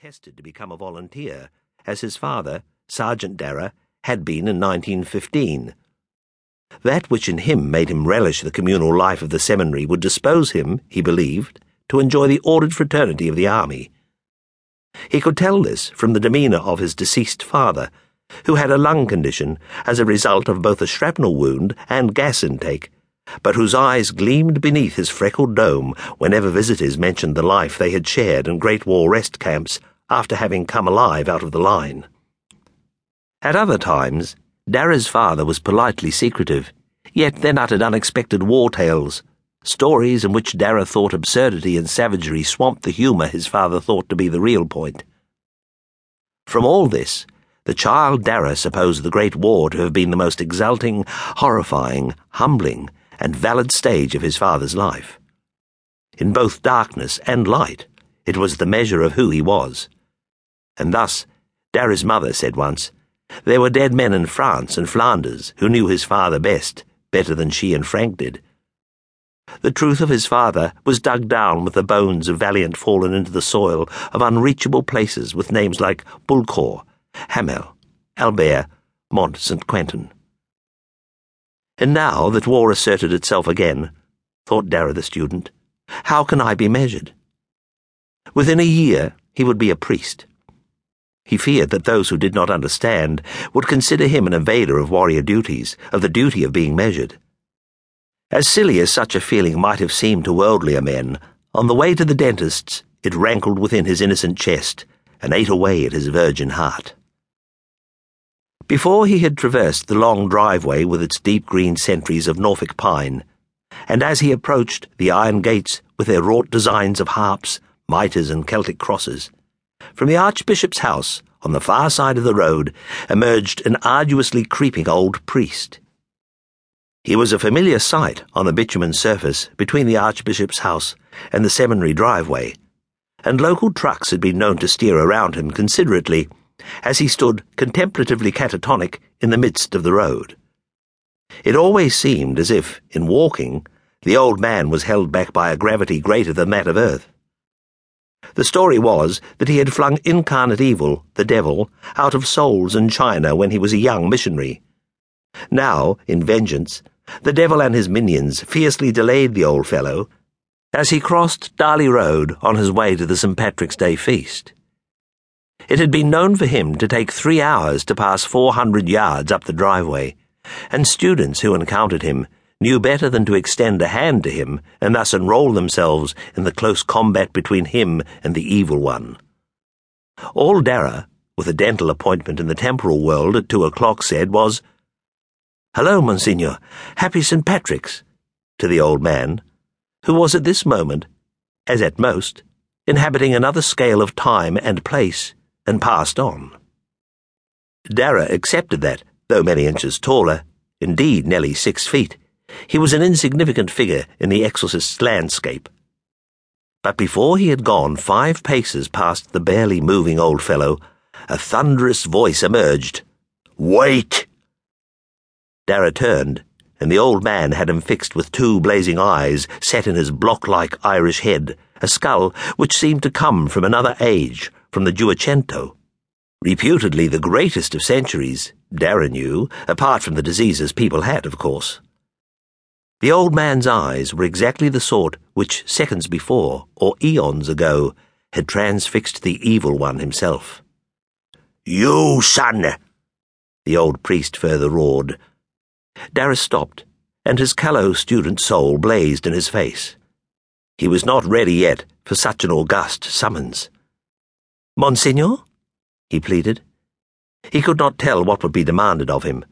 tested to become a volunteer, as his father, Sergeant Darragh, had been in 1915. That which in him made him relish the communal life of the seminary would dispose him, he believed, to enjoy the ordered fraternity of the army. He could tell this from the demeanour of his deceased father, who had a lung condition as a result of both a shrapnel wound and gas intake but whose eyes gleamed beneath his freckled dome whenever visitors mentioned the life they had shared in Great War rest camps after having come alive out of the line. At other times, Darragh's father was politely secretive, yet then uttered unexpected war tales, stories in which Darragh thought absurdity and savagery swamped the humour his father thought to be the real point. From all this, the child Darragh supposed the Great War to have been the most exulting, horrifying, humbling, and valid stage of his father's life. In both darkness and light, it was the measure of who he was. And thus, Darragh's mother said once, there were dead men in France and Flanders who knew his father best, better than she and Frank did. The truth of his father was dug down with the bones of valiant fallen into the soil of unreachable places with names like Bullecourt, Hamel, Albert, Mont Saint Quentin. And now that war asserted itself again, thought Darragh the student, how can I be measured? Within a year, he would be a priest. He feared that those who did not understand would consider him an evader of warrior duties, of the duty of being measured. As silly as such a feeling might have seemed to worldlier men, on the way to the dentist's, it rankled within his innocent chest and ate away at his virgin heart. Before he had traversed the long driveway with its deep green sentries of Norfolk pine, and as he approached the iron gates with their wrought designs of harps, mitres, and Celtic crosses, from the Archbishop's house on the far side of the road emerged an arduously creeping old priest. He was a familiar sight on the bitumen surface between the Archbishop's house and the seminary driveway, and local trucks had been known to steer around him considerately as he stood contemplatively catatonic in the midst of the road. It always seemed as if, in walking, the old man was held back by a gravity greater than that of earth. The story was that he had flung incarnate evil, the devil, out of souls in China when he was a young missionary. Now, in vengeance, the devil and his minions fiercely delayed the old fellow as he crossed Darley Road on his way to the St. Patrick's Day feast. It had been known for him to take three hours to pass 400 yards up the driveway, and students who encountered him knew better than to extend a hand to him and thus enroll themselves in the close combat between him and the evil one. All Darragh, with a dental appointment in the temporal world at two o'clock, said was, Hello, Monsignor. Happy St. Patrick's, to the old man, who was at this moment, as at most, inhabiting another scale of time and place and passed on. Darragh accepted that, though many inches taller, indeed nearly six feet, he was an insignificant figure in the exorcist's landscape. But before he had gone five paces past the barely moving old fellow, a thunderous voice emerged. Wait! Darragh turned, and the old man had him fixed with two blazing eyes set in his block like Irish head, a skull which seemed to come from another age from the Giuochento. Reputedly the greatest of centuries, Darragh knew, apart from the diseases people had, of course. The old man's eyes were exactly the sort which seconds before, or eons ago, had transfixed the evil one himself. You son! The old priest further roared. Darragh stopped, and his callow student soul blazed in his face. He was not ready yet for such an august summons. Monsignor? he pleaded. He could not tell what would be demanded of him,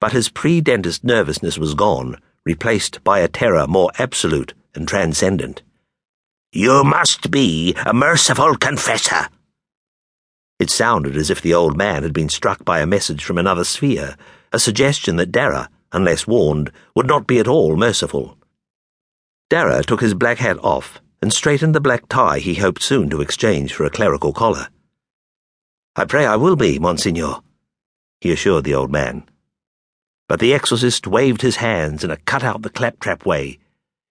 but his pre dentist nervousness was gone, replaced by a terror more absolute and transcendent. You must be a merciful confessor. It sounded as if the old man had been struck by a message from another sphere, a suggestion that Darragh, unless warned, would not be at all merciful. Darragh took his black hat off and straightened the black tie he hoped soon to exchange for a clerical collar. I pray I will be, Monsignor, he assured the old man. But the exorcist waved his hands in a cut out the claptrap way.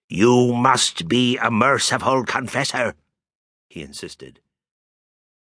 You must be a merciful confessor, he insisted.